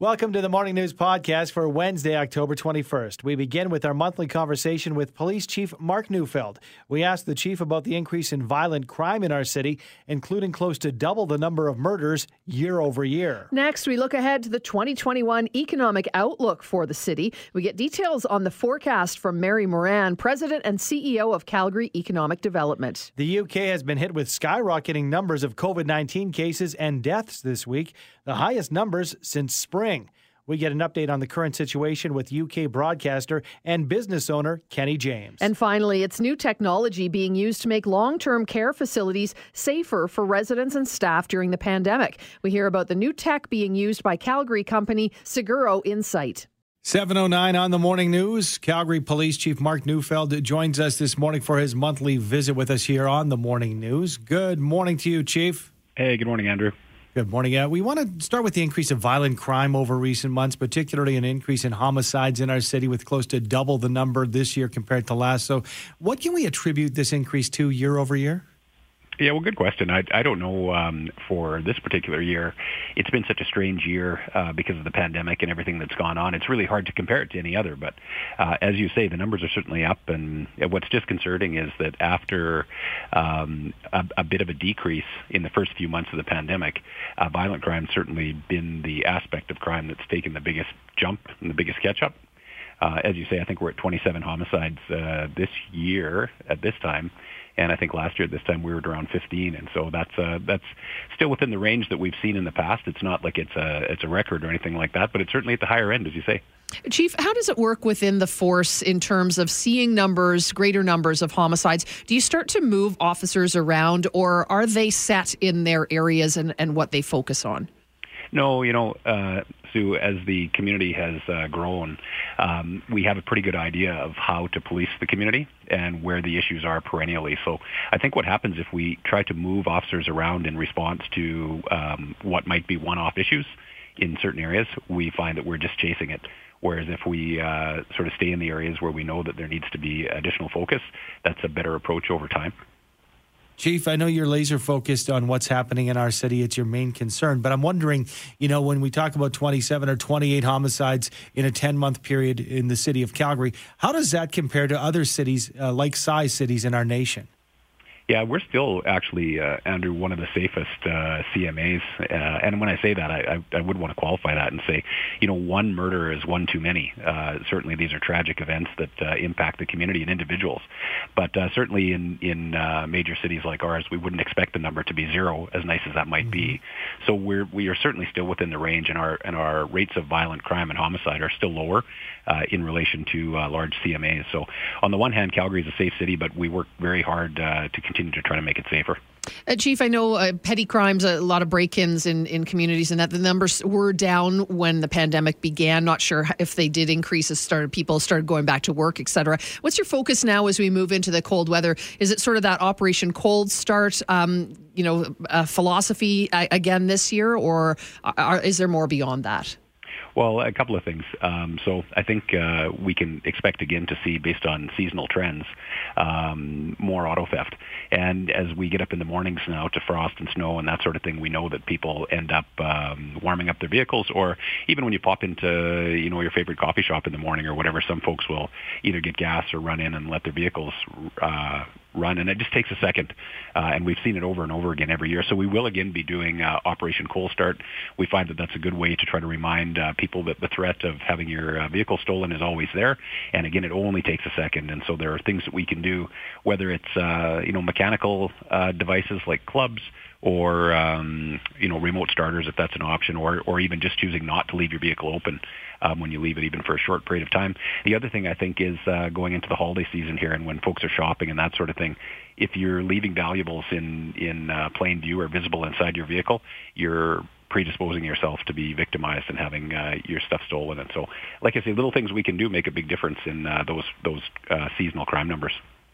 Welcome to the Morning News Podcast for Wednesday, October 21st. We begin with our monthly conversation with Police Chief Mark Neufeld. We asked the chief about the increase in violent crime in our city, including close to double the number of murders year over year. Next, we look ahead to the 2021 economic outlook for the city. We get details on the forecast from Mary Moran, President and CEO of Calgary Economic Development. The UK has been hit with skyrocketing numbers of COVID 19 cases and deaths this week, the highest numbers since spring. We get an update on the current situation with UK broadcaster and business owner Kenny James. And finally, it's new technology being used to make long term care facilities safer for residents and staff during the pandemic. We hear about the new tech being used by Calgary company Seguro Insight. 709 on the morning news. Calgary Police Chief Mark Neufeld joins us this morning for his monthly visit with us here on the morning news. Good morning to you, Chief. Hey, good morning, Andrew. Good morning. Uh, we want to start with the increase of violent crime over recent months, particularly an increase in homicides in our city with close to double the number this year compared to last. So, what can we attribute this increase to year over year? Yeah, well, good question. I, I don't know um, for this particular year. It's been such a strange year uh, because of the pandemic and everything that's gone on. It's really hard to compare it to any other. But uh, as you say, the numbers are certainly up. And what's disconcerting is that after um, a, a bit of a decrease in the first few months of the pandemic, uh, violent crime certainly been the aspect of crime that's taken the biggest jump and the biggest catch up. Uh, as you say, I think we're at 27 homicides uh, this year at this time and I think last year at this time we were at around 15, and so that's uh, that's still within the range that we've seen in the past. It's not like it's a it's a record or anything like that, but it's certainly at the higher end, as you say. Chief, how does it work within the force in terms of seeing numbers, greater numbers of homicides? Do you start to move officers around, or are they set in their areas and, and what they focus on? No, you know, uh, Sue, as the community has uh, grown, um, we have a pretty good idea of how to police the community and where the issues are perennially. So I think what happens if we try to move officers around in response to um, what might be one-off issues in certain areas, we find that we're just chasing it. Whereas if we uh, sort of stay in the areas where we know that there needs to be additional focus, that's a better approach over time. Chief, I know you're laser focused on what's happening in our city. It's your main concern. But I'm wondering, you know, when we talk about 27 or 28 homicides in a 10 month period in the city of Calgary, how does that compare to other cities, uh, like size cities in our nation? Yeah, we're still actually, uh, Andrew, one of the safest uh, CMAs. Uh, and when I say that, I, I, I would want to qualify that and say, you know, one murder is one too many. Uh, certainly, these are tragic events that uh, impact the community and individuals. But uh, certainly, in in uh, major cities like ours, we wouldn't expect the number to be zero, as nice as that might mm-hmm. be. So we're we are certainly still within the range, and our and our rates of violent crime and homicide are still lower uh, in relation to uh, large CMAs. So on the one hand, Calgary is a safe city, but we work very hard uh, to continue to try to make it safer. Uh, Chief, I know uh, petty crimes, a lot of break-ins in, in communities, and that the numbers were down when the pandemic began. Not sure if they did increase as started people started going back to work, etc. What's your focus now as we move into the cold weather? Is it sort of that Operation Cold Start, um, you know, philosophy uh, again this year, or are, is there more beyond that? Well, a couple of things. Um, so I think uh, we can expect again to see, based on seasonal trends, um, more auto theft. And as we get up in the mornings now to frost and snow and that sort of thing, we know that people end up um, warming up their vehicles, or even when you pop into you know your favorite coffee shop in the morning or whatever, some folks will either get gas or run in and let their vehicles uh, run, and it just takes a second. Uh, and we've seen it over and over again every year. So we will again be doing uh, Operation Cold Start. We find that that's a good way to try to remind uh, people that the threat of having your uh, vehicle stolen is always there. And again, it only takes a second. And so there are things that we can do, whether it's uh, you know mechanical uh, devices like clubs or um, you know remote starters if that's an option, or or even just choosing not to leave your vehicle open um, when you leave it even for a short period of time. The other thing I think is uh, going into the holiday season here and when folks are shopping and that sort of thing. If you're leaving valuables in in uh, plain view or visible inside your vehicle, you're predisposing yourself to be victimized and having uh, your stuff stolen. And so, like I say, little things we can do make a big difference in uh, those those uh, seasonal crime numbers.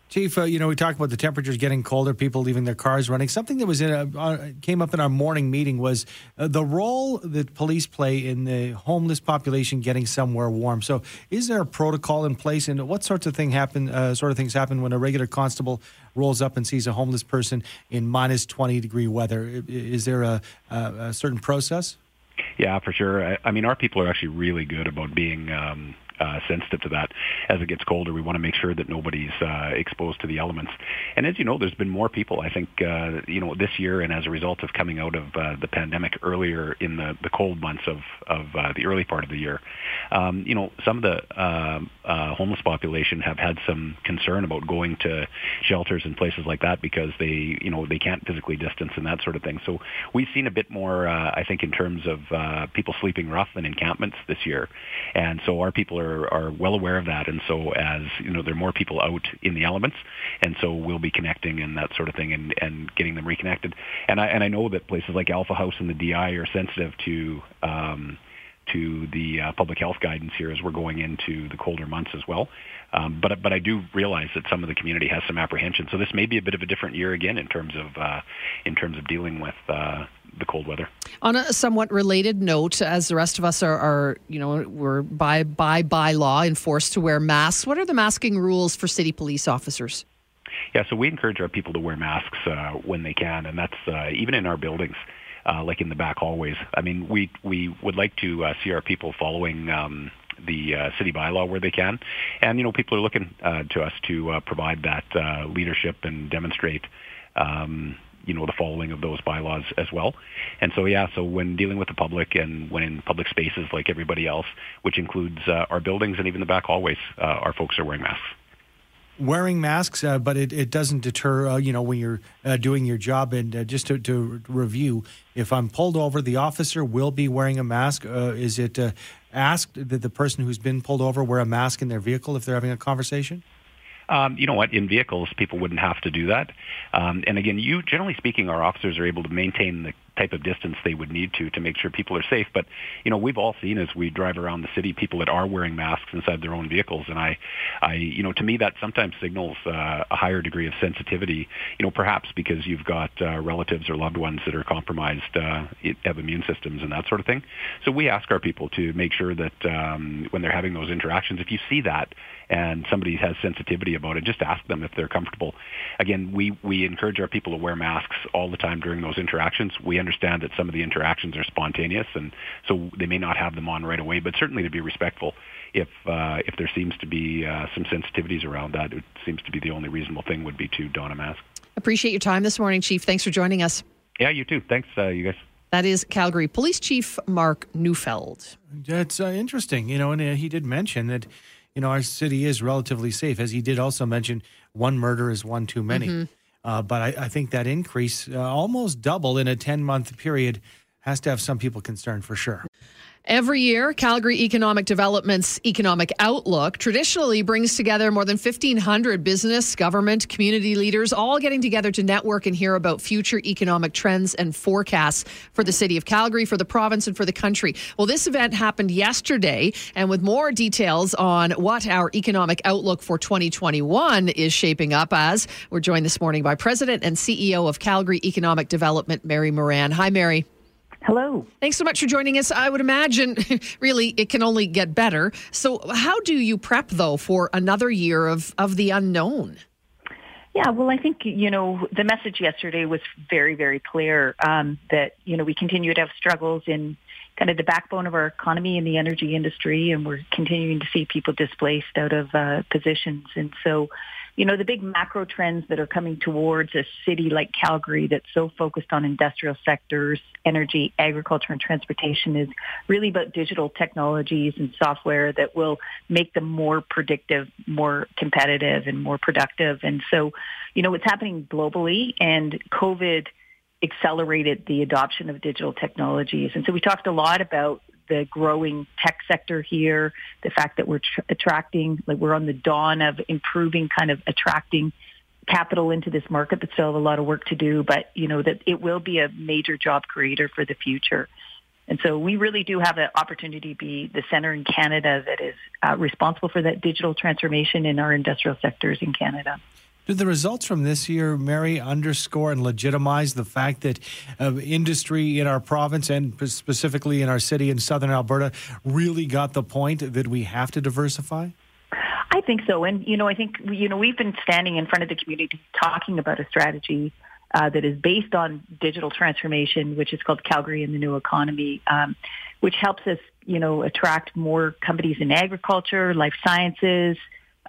Chief, uh, you know, we talked about the temperatures getting colder, people leaving their cars running. Something that was in a, uh, came up in our morning meeting was uh, the role that police play in the homeless population getting somewhere warm. So, is there a protocol in place, and what sorts of thing happen? Uh, sort of things happen when a regular constable rolls up and sees a homeless person in minus twenty degree weather? Is there a, a, certain process? Yeah, for sure. I, I mean, our people are actually really good about being um, uh, sensitive to that. As it gets colder, we want to make sure that nobody's uh, exposed to the elements. And as you know, there's been more people, I think, uh, you know, this year, and as a result of coming out of uh, the pandemic earlier in the, the cold months of, of uh, the early part of the year, um, you know, some of the uh, uh, homeless population have had some concern about going to shelters and places like that because they, you know, they can't physically distance and that sort of thing. So we've seen a bit more, uh, I think, in terms of uh, people sleeping rough in encampments this year. And so our people are are, are well aware of that. And so as, you know, there are more people out in the elements, and so we'll be connecting and that sort of thing and, and getting them reconnected. And I, and I know that places like Alpha House and the DI are sensitive to, um, to the uh, public health guidance here as we're going into the colder months as well. Um, but but I do realize that some of the community has some apprehension. So this may be a bit of a different year again in terms of uh, in terms of dealing with uh, the cold weather. On a somewhat related note, as the rest of us are, are you know, we're by by by law enforced to wear masks. What are the masking rules for city police officers? Yeah, so we encourage our people to wear masks uh, when they can, and that's uh, even in our buildings. Uh, like in the back hallways. I mean, we we would like to uh, see our people following um, the uh, city bylaw where they can, and you know, people are looking uh, to us to uh, provide that uh, leadership and demonstrate. Um, you know the following of those bylaws as well. And so yeah, so when dealing with the public and when in public spaces like everybody else, which includes uh, our buildings and even the back hallways, uh, our folks are wearing masks. Wearing masks, uh, but it, it doesn't deter, uh, you know, when you're uh, doing your job. And uh, just to, to, review, if I'm pulled over, the officer will be wearing a mask. is it asked that the person who's been pulled over wear a mask in their vehicle if they're having a conversation? Um, you know what? In vehicles, people wouldn't have to do that. Um, and again, you generally speaking, our officers are able to maintain the type of distance they would need to to make sure people are safe. But you know, we've all seen as we drive around the city people that are wearing masks inside their own vehicles, and I, I, you know, to me that sometimes signals uh, a higher degree of sensitivity. You know, perhaps because you've got uh, relatives or loved ones that are compromised, uh, have immune systems and that sort of thing. So we ask our people to make sure that um, when they're having those interactions, if you see that and somebody has sensitivity about it, just ask them if they're comfortable. Again, we we encourage our people to wear masks all the time during those interactions. We understand that some of the interactions are spontaneous, and so they may not have them on right away. But certainly to be respectful, if uh, if there seems to be uh, some sensitivities around that, it seems to be the only reasonable thing would be to don a mask. Appreciate your time this morning, Chief. Thanks for joining us. Yeah, you too. Thanks, uh, you guys. That is Calgary Police Chief Mark Neufeld. That's uh, interesting, you know, and uh, he did mention that, you know, our city is relatively safe, as he did also mention one murder is one too many. Mm-hmm. Uh, but I, I, think that increase, uh, almost double in a 10 month period, has to have some people concerned for sure. Every year, Calgary Economic Development's Economic Outlook traditionally brings together more than 1,500 business, government, community leaders, all getting together to network and hear about future economic trends and forecasts for the city of Calgary, for the province, and for the country. Well, this event happened yesterday, and with more details on what our economic outlook for 2021 is shaping up as, we're joined this morning by President and CEO of Calgary Economic Development, Mary Moran. Hi, Mary. Hello. Thanks so much for joining us. I would imagine, really, it can only get better. So, how do you prep, though, for another year of, of the unknown? Yeah, well, I think, you know, the message yesterday was very, very clear um, that, you know, we continue to have struggles in kind of the backbone of our economy in the energy industry, and we're continuing to see people displaced out of uh, positions. And so, you know, the big macro trends that are coming towards a city like Calgary that's so focused on industrial sectors, energy, agriculture, and transportation is really about digital technologies and software that will make them more predictive, more competitive, and more productive. And so, you know, it's happening globally and COVID accelerated the adoption of digital technologies. And so we talked a lot about the growing tech sector here, the fact that we're tr- attracting, like we're on the dawn of improving kind of attracting capital into this market but still have a lot of work to do, but you know that it will be a major job creator for the future. And so we really do have an opportunity to be the center in Canada that is uh, responsible for that digital transformation in our industrial sectors in Canada. Do the results from this year, Mary, underscore and legitimize the fact that uh, industry in our province and specifically in our city in southern Alberta really got the point that we have to diversify? I think so. And, you know, I think, you know, we've been standing in front of the community talking about a strategy uh, that is based on digital transformation, which is called Calgary and the New Economy, um, which helps us, you know, attract more companies in agriculture, life sciences,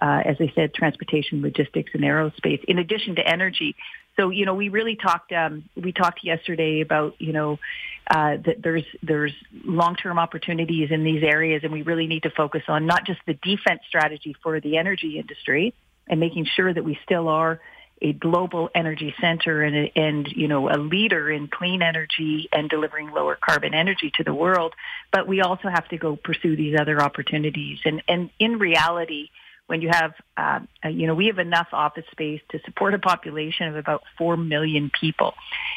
uh, as I said, transportation, logistics, and aerospace, in addition to energy. So, you know, we really talked. Um, we talked yesterday about, you know, uh, that there's there's long-term opportunities in these areas, and we really need to focus on not just the defense strategy for the energy industry and making sure that we still are a global energy center and, and you know a leader in clean energy and delivering lower carbon energy to the world, but we also have to go pursue these other opportunities. And and in reality when you have, uh, you know, we have enough office space to support a population of about 4 million people.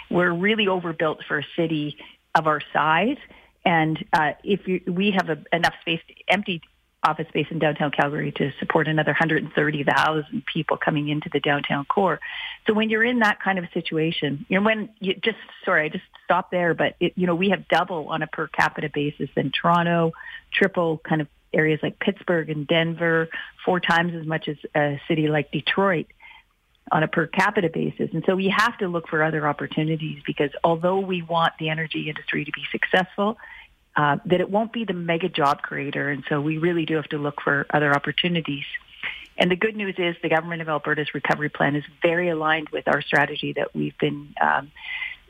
We're really overbuilt for a city of our size. And uh, if you, we have a, enough space, empty office space in downtown Calgary to support another 130,000 people coming into the downtown core. So when you're in that kind of situation, you know, when you just, sorry, I just stopped there, but it, you know, we have double on a per capita basis than Toronto, triple kind of areas like Pittsburgh and Denver, four times as much as a city like Detroit on a per capita basis. And so we have to look for other opportunities because although we want the energy industry to be successful, uh, that it won't be the mega job creator. And so we really do have to look for other opportunities. And the good news is the government of Alberta's recovery plan is very aligned with our strategy that we've been um,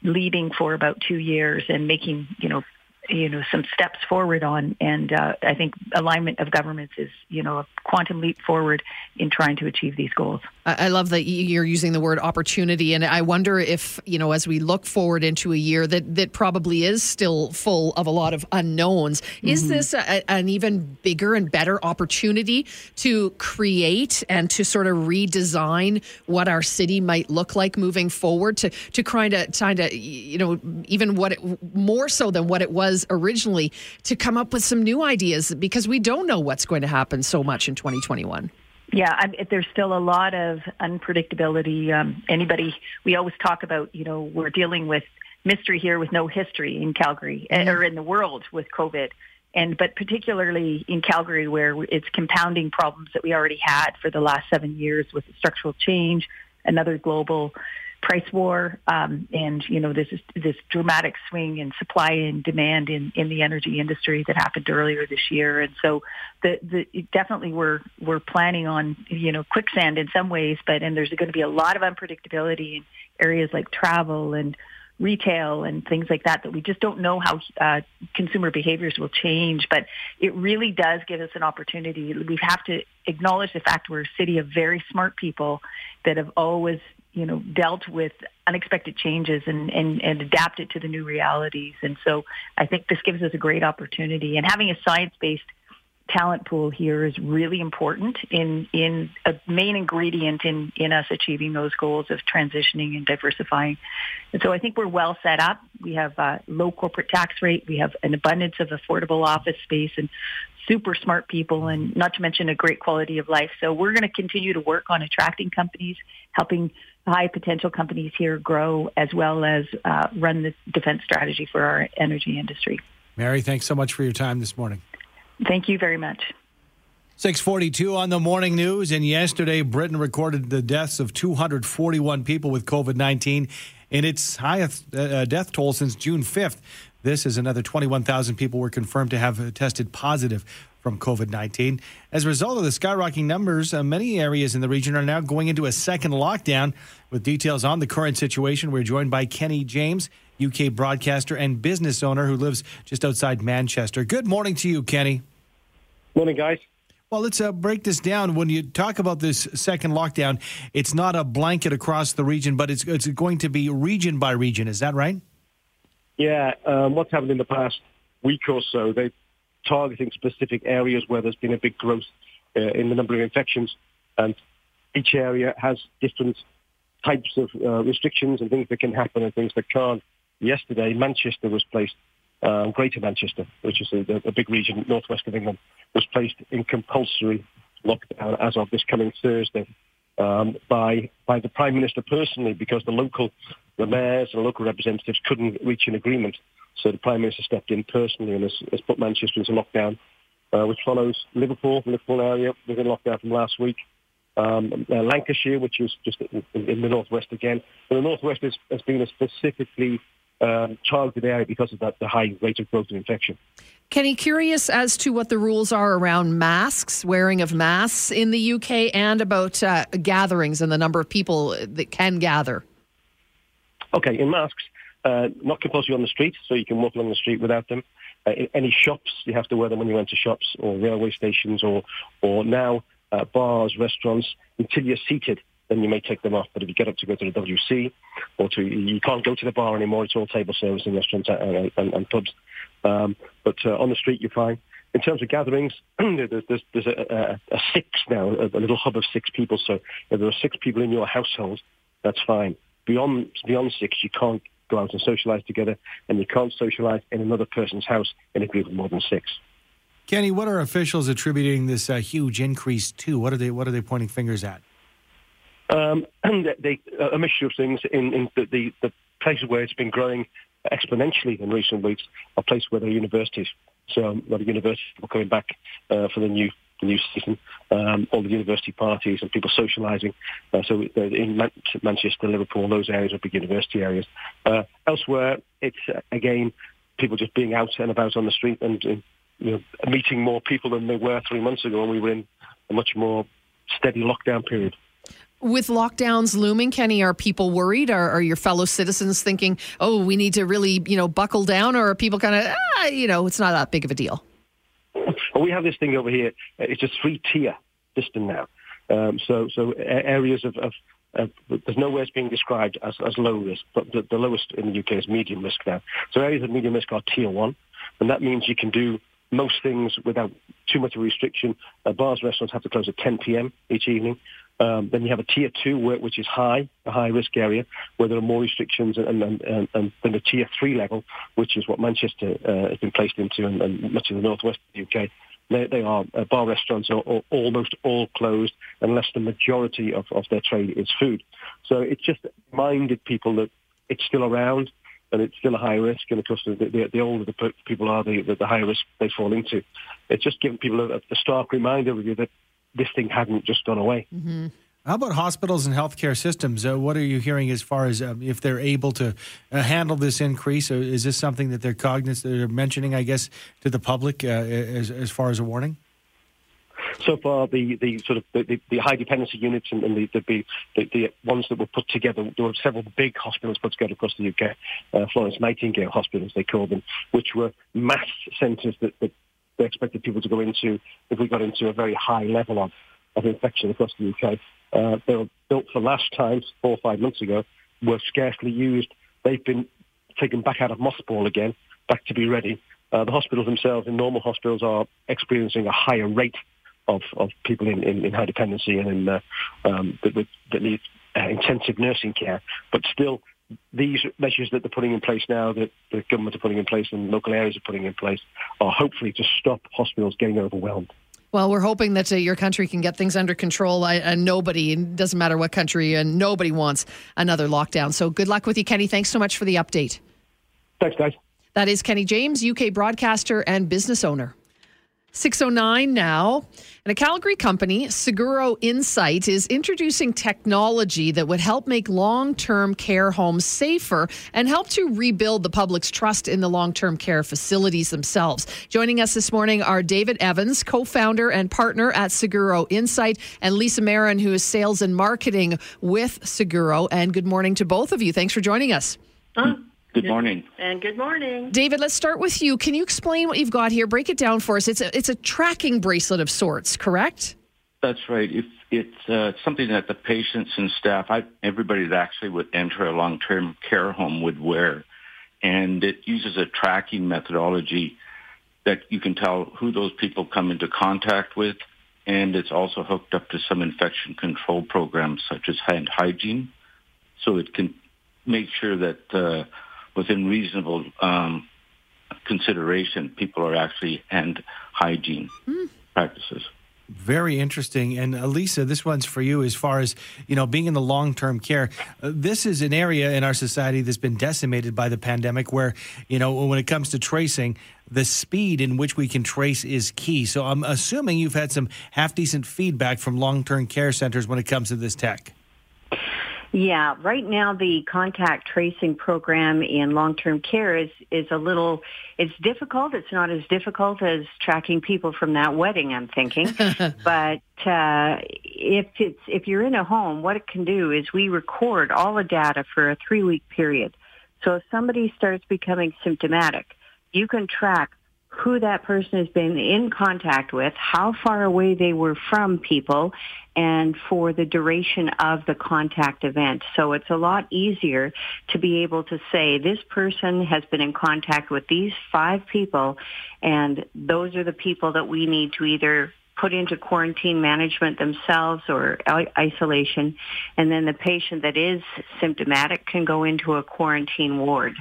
leading for about two years and making, you know, you know some steps forward on and uh, I think alignment of governments is you know a quantum leap forward in trying to achieve these goals. I love that you're using the word opportunity and I wonder if you know as we look forward into a year that that probably is still full of a lot of unknowns mm-hmm. is this a, an even bigger and better opportunity to create and to sort of redesign what our city might look like moving forward to to kind of kind of you know even what it, more so than what it was was originally to come up with some new ideas because we don't know what's going to happen so much in 2021. Yeah, I there's still a lot of unpredictability. Um, anybody, we always talk about, you know, we're dealing with mystery here with no history in Calgary mm-hmm. or in the world with COVID. And, but particularly in Calgary where it's compounding problems that we already had for the last seven years with structural change, another global price war um, and you know this is this dramatic swing in supply and demand in, in the energy industry that happened earlier this year. And so the, the definitely we're we're planning on you know quicksand in some ways but and there's going to be a lot of unpredictability in areas like travel and retail and things like that that we just don't know how uh, consumer behaviors will change. But it really does give us an opportunity. We have to acknowledge the fact we're a city of very smart people that have always you know, dealt with unexpected changes and, and, and adapted to the new realities. And so I think this gives us a great opportunity. And having a science-based talent pool here is really important in, in a main ingredient in, in us achieving those goals of transitioning and diversifying. And so I think we're well set up. We have a low corporate tax rate. We have an abundance of affordable office space and super smart people and not to mention a great quality of life. So we're going to continue to work on attracting companies, helping high potential companies here grow as well as uh, run the defense strategy for our energy industry. Mary, thanks so much for your time this morning. Thank you very much. 642 on the morning news. And yesterday, Britain recorded the deaths of 241 people with COVID 19 in its highest uh, death toll since June 5th. This is another 21,000 people were confirmed to have tested positive from COVID 19. As a result of the skyrocketing numbers, uh, many areas in the region are now going into a second lockdown. With details on the current situation, we're joined by Kenny James, UK broadcaster and business owner who lives just outside Manchester. Good morning to you, Kenny. Morning, guys. Well, let's uh, break this down. When you talk about this second lockdown, it's not a blanket across the region, but it's, it's going to be region by region. Is that right? Yeah. Um, what's happened in the past week or so, they're targeting specific areas where there's been a big growth uh, in the number of infections. And each area has different types of uh, restrictions and things that can happen and things that can't. Yesterday, Manchester was placed, um, Greater Manchester, which is a, a big region northwest of England, was placed in compulsory lockdown as of this coming Thursday um, by by the Prime Minister personally because the local, the mayors and local representatives couldn't reach an agreement. So the Prime Minister stepped in personally and has, has put Manchester into lockdown, uh, which follows Liverpool, the Liverpool area was in lockdown from last week. Um, uh, Lancashire, which is just in, in the northwest again. But the northwest is, has been a specifically um, targeted area because of that, the high rate of growth of infection. Kenny, curious as to what the rules are around masks, wearing of masks in the UK, and about uh, gatherings and the number of people that can gather. Okay, in masks, uh, not compulsory on the street, so you can walk along the street without them. Uh, in any shops, you have to wear them when you enter shops or railway stations or, or now uh, bars, restaurants. Until you're seated, then you may take them off. But if you get up to go to the WC or to, you can't go to the bar anymore. It's all table service in restaurants and, and, and pubs. Um, but uh, on the street, you're fine. In terms of gatherings, there's, there's, there's a, a, a, six now, a, a, little hub of six people. So if there are six people in your household, that's fine. Beyond beyond six, you can't go out and socialise together, and you can't socialise in another person's house in a group of more than six. Kenny, what are officials attributing this uh, huge increase to? What are they What are they pointing fingers at? Um, and they, a mixture of things. In, in the, the, the places where it's been growing exponentially in recent weeks are places where there are universities. So a lot of universities are coming back uh, for the new new season, um, all the university parties and people socialising. Uh, so uh, in Man- Manchester, Liverpool, those areas are big university areas. Uh, elsewhere, it's uh, again people just being out and about on the street and, and you know, meeting more people than they were three months ago when we were in a much more steady lockdown period. With lockdowns looming, Kenny, are people worried? Are, are your fellow citizens thinking, "Oh, we need to really, you know, buckle down," or are people kind of, ah, you know, it's not that big of a deal? Well, we have this thing over here. It's a three-tier system now. Um, so, so areas of, of, of, there's nowhere it's being described as, as low risk, but the, the lowest in the UK is medium risk now. So areas of medium risk are tier one, and that means you can do most things without too much of a restriction. Uh, bars, restaurants have to close at 10 p.m. each evening. Um, then you have a tier two, which is high, a high risk area, where there are more restrictions, and, and, and, and then the tier three level, which is what Manchester uh, has been placed into, and, and much of the northwest of the UK. They, they are uh, bar restaurants are, are, almost all closed unless the majority of, of their trade is food. So it just reminded people that it's still around and it's still a high risk. And of course, the, the, the older the people are, the, the, higher risk they fall into. It's just giving people a, a stark reminder you that this thing hadn't just gone away. Mm-hmm. How about hospitals and healthcare systems? Uh, what are you hearing as far as um, if they're able to uh, handle this increase? Or is this something that they're cognizant, they're mentioning, I guess, to the public uh, as, as far as a warning? So far, the, the sort of the, the high dependency units and, and the, the, the, the ones that were put together, there were several big hospitals put together across the UK, uh, Florence Nightingale hospitals they called them, which were mass centres that, that they expected people to go into if we got into a very high level of, of infection across the UK. Uh, they were built for last times, four or five months ago, were scarcely used. They've been taken back out of mothball again, back to be ready. Uh, the hospitals themselves, in normal hospitals, are experiencing a higher rate of, of people in, in, in high dependency and in, uh, um, that, that need uh, intensive nursing care. But still, these measures that they're putting in place now, that the government are putting in place and local areas are putting in place, are hopefully to stop hospitals getting overwhelmed. Well, we're hoping that uh, your country can get things under control. I, and nobody, it doesn't matter what country, and nobody wants another lockdown. So good luck with you, Kenny. Thanks so much for the update. Thanks, guys. That is Kenny James, UK broadcaster and business owner. 609 now. And a Calgary company, Seguro Insight, is introducing technology that would help make long term care homes safer and help to rebuild the public's trust in the long term care facilities themselves. Joining us this morning are David Evans, co founder and partner at Seguro Insight, and Lisa Marin, who is sales and marketing with Seguro. And good morning to both of you. Thanks for joining us. Good morning. And good morning. David, let's start with you. Can you explain what you've got here? Break it down for us. It's a, it's a tracking bracelet of sorts, correct? That's right. If it's uh, something that the patients and staff, I, everybody that actually would enter a long-term care home would wear. And it uses a tracking methodology that you can tell who those people come into contact with. And it's also hooked up to some infection control programs such as hand hygiene. So it can make sure that uh, within reasonable um, consideration, people are actually hand hygiene mm. practices. Very interesting. And Elisa, this one's for you as far as, you know, being in the long-term care. Uh, this is an area in our society that's been decimated by the pandemic where, you know, when it comes to tracing, the speed in which we can trace is key. So I'm assuming you've had some half decent feedback from long-term care centers when it comes to this tech. Yeah, right now the contact tracing program in long-term care is is a little it's difficult. It's not as difficult as tracking people from that wedding, I'm thinking. but uh, if it's if you're in a home, what it can do is we record all the data for a 3-week period. So if somebody starts becoming symptomatic, you can track who that person has been in contact with, how far away they were from people, and for the duration of the contact event. So it's a lot easier to be able to say this person has been in contact with these five people, and those are the people that we need to either put into quarantine management themselves or isolation, and then the patient that is symptomatic can go into a quarantine ward.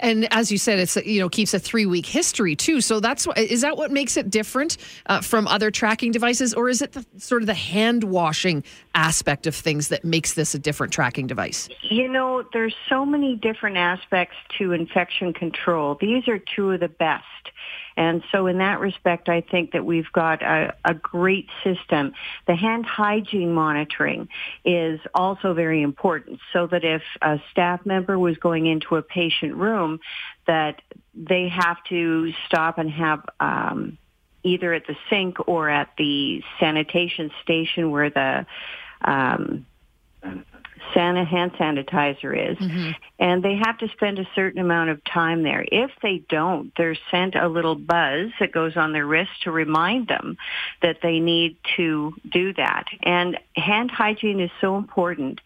And as you said, it's you know keeps a three week history too. So that's is that what makes it different uh, from other tracking devices, or is it the, sort of the hand washing aspect of things that makes this a different tracking device? You know, there's so many different aspects to infection control. These are two of the best. And so in that respect, I think that we've got a, a great system. The hand hygiene monitoring is also very important so that if a staff member was going into a patient room, that they have to stop and have um, either at the sink or at the sanitation station where the um, Santa hand sanitizer is, mm-hmm. and they have to spend a certain amount of time there. If they don't, they're sent a little buzz that goes on their wrist to remind them that they need to do that. And hand hygiene is so important.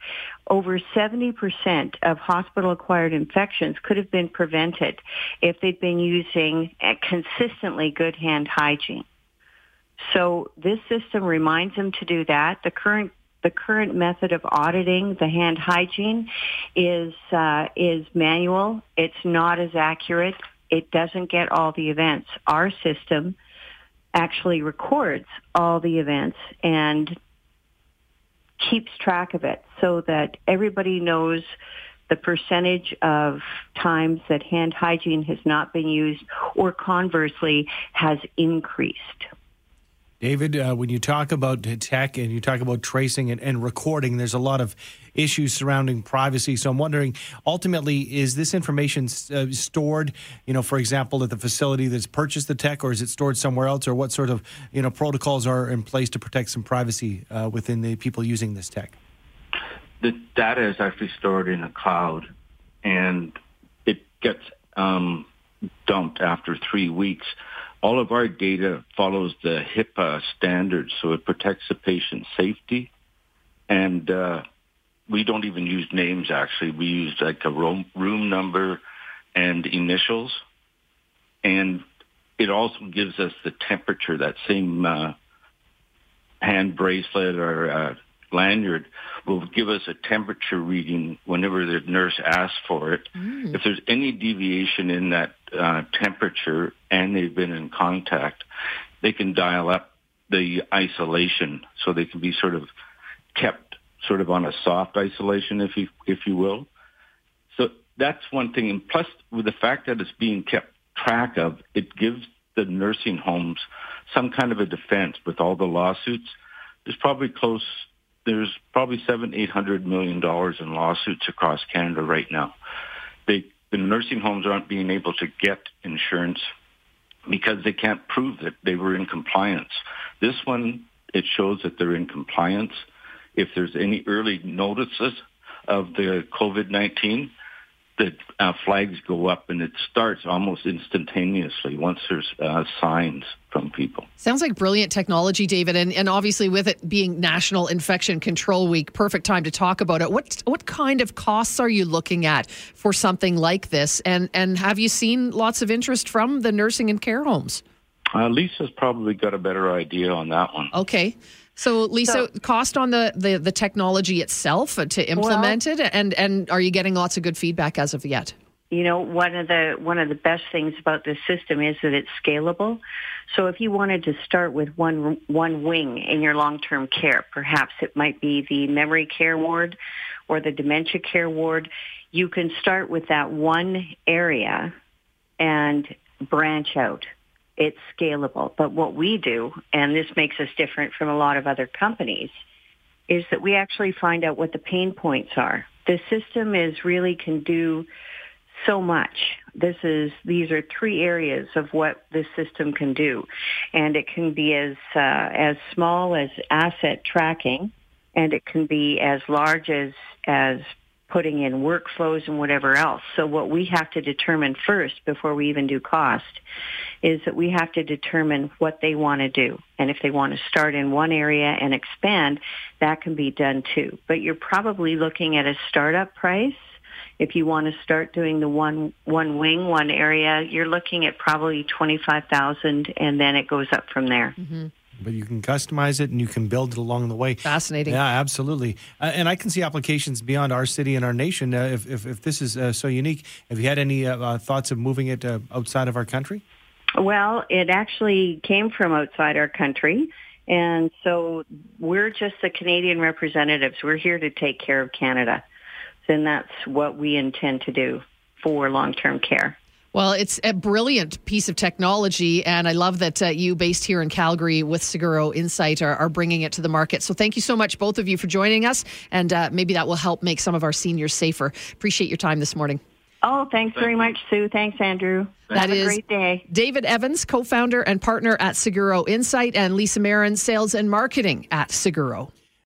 Over 70% of hospital-acquired infections could have been prevented if they'd been using consistently good hand hygiene. So this system reminds them to do that. The current the current method of auditing the hand hygiene is uh, is manual. It's not as accurate. It doesn't get all the events. Our system actually records all the events and keeps track of it so that everybody knows the percentage of times that hand hygiene has not been used or conversely has increased. David, uh, when you talk about tech and you talk about tracing and, and, recording, there's a lot of issues surrounding privacy. So I'm wondering, ultimately, is this information uh, stored, you know, for example, at the facility that's purchased the tech, or is it stored somewhere else, or what sort of, you know, protocols are in place to protect some privacy uh, within the people using this tech? The data is actually stored in a cloud, and it gets um, dumped after three weeks all of our data follows the HIPAA standards, so it protects the patient's safety. And uh, we don't even use names, actually. We use like a room, room number and initials. And it also gives us the temperature, that same uh, hand bracelet or uh, lanyard will give us a temperature reading whenever the nurse asks for it. Mm. If there's any deviation in that uh, temperature and they've been in contact, they can dial up the isolation so they can be sort of kept sort of on a soft isolation, if you if you will. So that's one thing. And plus, with the fact that it's being kept track of, it gives the nursing homes some kind of a defense with all the lawsuits. There's probably close there's probably seven, eight hundred million dollars in lawsuits across Canada right now. They, the nursing homes aren't being able to get insurance because they can't prove that they were in compliance. This one, it shows that they're in compliance. If there's any early notices of the COVID-19, the uh, flags go up and it starts almost instantaneously once there's uh, signs from people. Sounds like brilliant technology, David, and, and obviously with it being National Infection Control Week, perfect time to talk about it. What what kind of costs are you looking at for something like this, and and have you seen lots of interest from the nursing and care homes? Uh, Lisa's probably got a better idea on that one. Okay. So, Lisa, so, cost on the, the, the technology itself to implement well, it, and and are you getting lots of good feedback as of yet? You know, one of the one of the best things about this system is that it's scalable. So if you wanted to start with one one wing in your long-term care, perhaps it might be the memory care ward or the dementia care ward, you can start with that one area and branch out. It's scalable. But what we do, and this makes us different from a lot of other companies, is that we actually find out what the pain points are. The system is really can do so much. This is these are three areas of what this system can do, and it can be as uh, as small as asset tracking, and it can be as large as as putting in workflows and whatever else. So what we have to determine first before we even do cost is that we have to determine what they want to do. And if they want to start in one area and expand, that can be done too. But you're probably looking at a startup price if you want to start doing the one one wing, one area, you're looking at probably twenty five thousand, and then it goes up from there. Mm-hmm. But you can customize it and you can build it along the way. Fascinating. Yeah, absolutely. Uh, and I can see applications beyond our city and our nation. Uh, if, if, if, this is uh, so unique, have you had any uh, uh, thoughts of moving it uh, outside of our country? Well, it actually came from outside our country. And so we're just the Canadian representatives. We're here to take care of Canada And that's what we intend to do for long-term care. Well, it's a brilliant piece of technology, and I love that uh, you, based here in Calgary with Seguro Insight, are, are, bringing it to the market. So, thank you so much, both of you, for joining us, and uh, maybe that will help make some of our seniors safer. Appreciate your time this morning. Oh, thanks very much, Sue. Thanks, Andrew. That Have is great day. David Evans, co-founder and partner at Seguro Insight, and Lisa Marin, sales and marketing at Seguro.